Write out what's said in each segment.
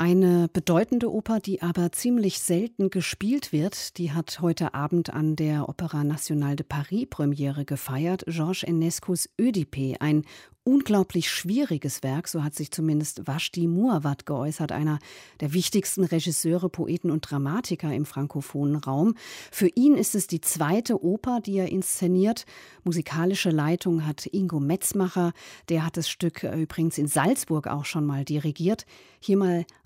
eine bedeutende Oper, die aber ziemlich selten gespielt wird, die hat heute Abend an der Opera Nationale de Paris Premiere gefeiert. Georges Enescos Oedipe, ein unglaublich schwieriges Werk, so hat sich zumindest Vashti Muawat geäußert, einer der wichtigsten Regisseure, Poeten und Dramatiker im frankophonen Raum. Für ihn ist es die zweite Oper, die er inszeniert. Musikalische Leitung hat Ingo Metzmacher, der hat das Stück übrigens in Salzburg auch schon mal dirigiert. Hier mal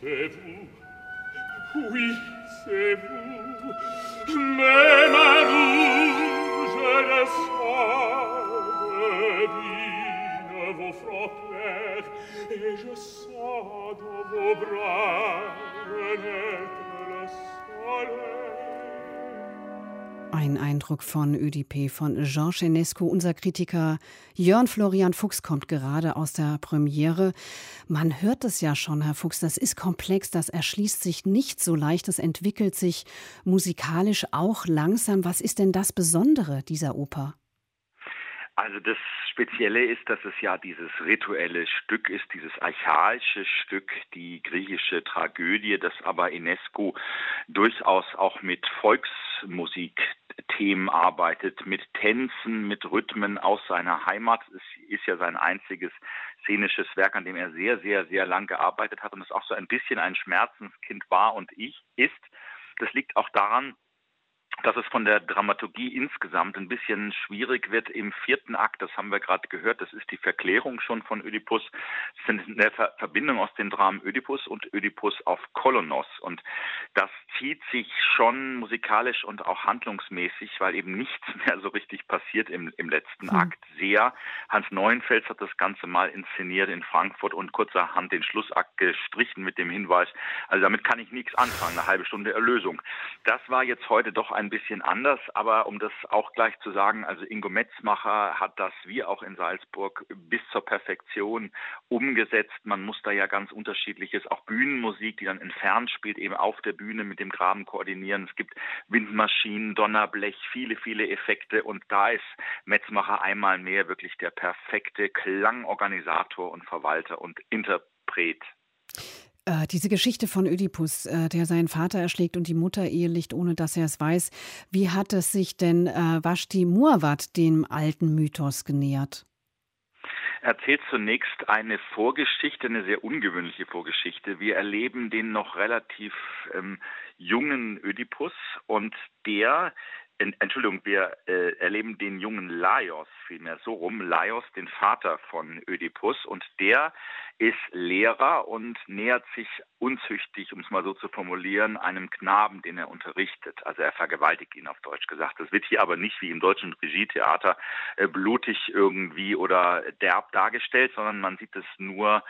c'est vous. Oui, c'est vous. mais ma vous, je le sens, devine vos frontières, et je sens dans vos bras renaître le soleil. Ein Eindruck von Ödipe von Georges Enesco. Unser Kritiker Jörn Florian Fuchs kommt gerade aus der Premiere. Man hört es ja schon, Herr Fuchs, das ist komplex, das erschließt sich nicht so leicht, das entwickelt sich musikalisch auch langsam. Was ist denn das Besondere dieser Oper? Also das Spezielle ist, dass es ja dieses rituelle Stück ist, dieses archaische Stück, die griechische Tragödie, das aber Inesco durchaus auch mit Volksmusikthemen arbeitet, mit Tänzen, mit Rhythmen aus seiner Heimat. Es ist ja sein einziges szenisches Werk, an dem er sehr, sehr, sehr lang gearbeitet hat und es auch so ein bisschen ein Schmerzenskind war und ich ist. Das liegt auch daran, dass es von der Dramaturgie insgesamt ein bisschen schwierig wird im vierten Akt. Das haben wir gerade gehört. Das ist die Verklärung schon von Ödipus. Das ist eine Verbindung aus den Dramen Ödipus und Ödipus auf Kolonos. Und das zieht sich schon musikalisch und auch handlungsmäßig, weil eben nichts mehr so richtig passiert im, im letzten hm. Akt. Sehr. Hans Neuenfels hat das Ganze mal inszeniert in Frankfurt und kurzerhand den Schlussakt gestrichen mit dem Hinweis, also damit kann ich nichts anfangen, eine halbe Stunde Erlösung. Das war jetzt heute doch ein bisschen anders, aber um das auch gleich zu sagen, also Ingo Metzmacher hat das wie auch in Salzburg bis zur Perfektion umgesetzt. Man muss da ja ganz unterschiedliches, auch Bühnenmusik, die dann entfernt spielt, eben auf der Bühne mit dem Graben koordinieren. Es gibt Windmaschinen, Donnerblech, viele, viele Effekte und da ist Metzmacher einmal mehr wirklich der perfekte Klangorganisator und Verwalter und Interpret. Äh, diese Geschichte von Ödipus, äh, der seinen Vater erschlägt und die Mutter ehelicht, ohne dass er es weiß, wie hat es sich denn äh, Vashti Muawat dem alten Mythos genähert? erzählt zunächst eine Vorgeschichte, eine sehr ungewöhnliche Vorgeschichte. Wir erleben den noch relativ ähm, jungen Ödipus und der Entschuldigung, wir äh, erleben den jungen Laios vielmehr so rum, Laios, den Vater von Ödipus, und der ist Lehrer und nähert sich unzüchtig, um es mal so zu formulieren, einem Knaben, den er unterrichtet. Also er vergewaltigt ihn auf Deutsch gesagt. Das wird hier aber nicht wie im deutschen Regietheater äh, blutig irgendwie oder derb dargestellt, sondern man sieht es nur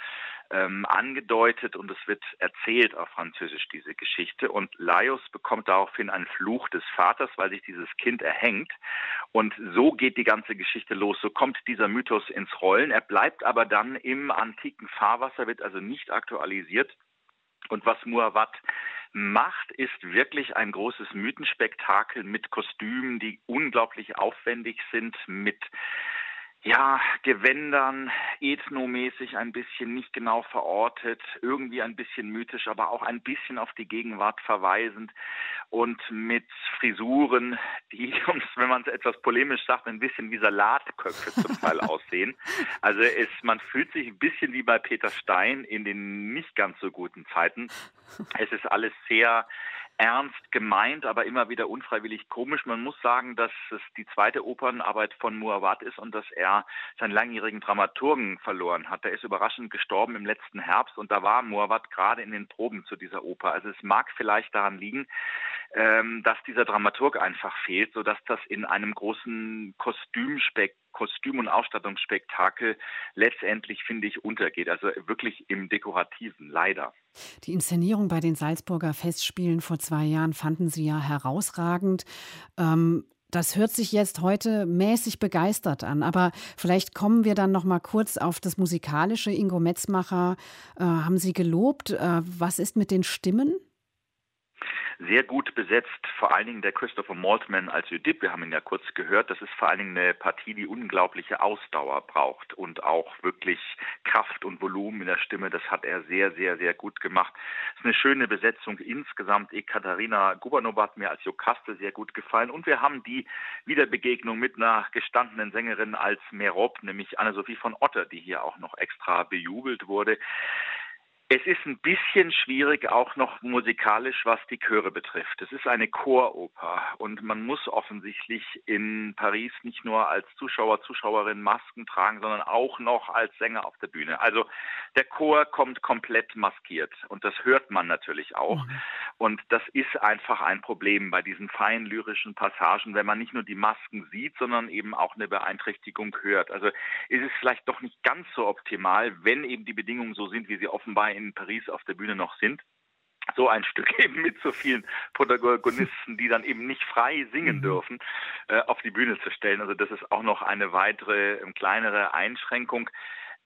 ähm, angedeutet und es wird erzählt auf Französisch, diese Geschichte. Und Laios bekommt daraufhin einen Fluch des Vaters, weil sich dieses Kind erhängt. Und so geht die ganze Geschichte los. So kommt dieser Mythos ins Rollen. Er bleibt aber dann im antiken Fahrwasser, wird also nicht aktualisiert. Und was Muawat macht, ist wirklich ein großes Mythenspektakel mit Kostümen, die unglaublich aufwendig sind, mit ja, Gewändern, ethnomäßig ein bisschen nicht genau verortet, irgendwie ein bisschen mythisch, aber auch ein bisschen auf die Gegenwart verweisend und mit Frisuren, die uns, wenn man es etwas polemisch sagt, ein bisschen wie Salatköpfe zum Teil aussehen. Also es, man fühlt sich ein bisschen wie bei Peter Stein in den nicht ganz so guten Zeiten. Es ist alles sehr ernst gemeint, aber immer wieder unfreiwillig komisch. Man muss sagen, dass es die zweite Opernarbeit von Muawat ist und dass er seinen langjährigen Dramaturgen verloren hat. Er ist überraschend gestorben im letzten Herbst und da war Muawat gerade in den Proben zu dieser Oper. Also es mag vielleicht daran liegen, ähm, dass dieser Dramaturg einfach fehlt, sodass das in einem großen Kostümspektrum Kostüm- und Ausstattungsspektakel letztendlich, finde ich, untergeht. Also wirklich im Dekorativen, leider. Die Inszenierung bei den Salzburger Festspielen vor zwei Jahren fanden Sie ja herausragend. Ähm das hört sich jetzt heute mäßig begeistert an, aber vielleicht kommen wir dann noch mal kurz auf das musikalische. Ingo Metzmacher äh, haben Sie gelobt. Äh, was ist mit den Stimmen? Sehr gut besetzt, vor allen Dingen der Christopher Maltman als Oedipe. Wir haben ihn ja kurz gehört. Das ist vor allen Dingen eine Partie, die unglaubliche Ausdauer braucht und auch wirklich Kraft und Volumen in der Stimme. Das hat er sehr, sehr, sehr gut gemacht. Es ist eine schöne Besetzung insgesamt. Ekaterina Gubanova hat mir als Jokaste sehr gut gefallen. Und wir haben die Wiederbegegnung mit einer gestandenen Sängerin als Merop, nämlich Anne-Sophie von Otter, die hier auch noch extra bejubelt wurde. Es ist ein bisschen schwierig auch noch musikalisch, was die Chöre betrifft. Es ist eine Choroper und man muss offensichtlich in Paris nicht nur als Zuschauer, Zuschauerin Masken tragen, sondern auch noch als Sänger auf der Bühne. Also der Chor kommt komplett maskiert und das hört man natürlich auch. Mhm. Und das ist einfach ein Problem bei diesen feinen lyrischen Passagen, wenn man nicht nur die Masken sieht, sondern eben auch eine Beeinträchtigung hört. Also ist es vielleicht doch nicht ganz so optimal, wenn eben die Bedingungen so sind, wie sie offenbar in Paris auf der Bühne noch sind so ein Stück eben mit so vielen Protagonisten, die dann eben nicht frei singen mhm. dürfen, äh, auf die Bühne zu stellen. Also das ist auch noch eine weitere, äh, kleinere Einschränkung.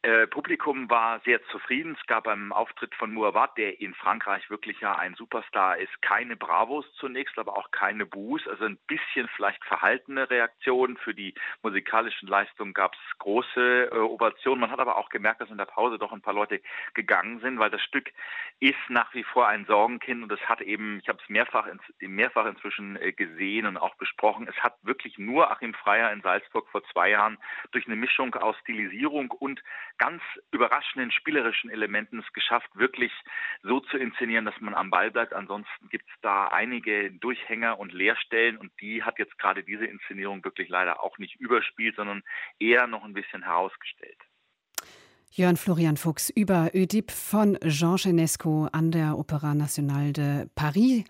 Äh, Publikum war sehr zufrieden. Es gab beim Auftritt von Muawat, der in Frankreich wirklich ja ein Superstar ist, keine Bravos zunächst, aber auch keine Buß. Also ein bisschen vielleicht verhaltene Reaktionen. Für die musikalischen Leistungen gab es große äh, Ovationen. Man hat aber auch gemerkt, dass in der Pause doch ein paar Leute gegangen sind, weil das Stück ist nach wie vor ein Sorgenkind und es hat eben, ich habe es mehrfach, ins, mehrfach inzwischen äh, gesehen und auch besprochen, es hat wirklich nur Achim Freier in Salzburg vor zwei Jahren durch eine Mischung aus Stilisierung und ganz überraschenden spielerischen Elementen es geschafft, wirklich so zu inszenieren, dass man am Ball bleibt. Ansonsten gibt es da einige Durchhänger und Leerstellen und die hat jetzt gerade diese Inszenierung wirklich leider auch nicht überspielt, sondern eher noch ein bisschen herausgestellt. Jörn Florian Fuchs über Oedipe von Jean Genesco an der Opéra Nationale de Paris.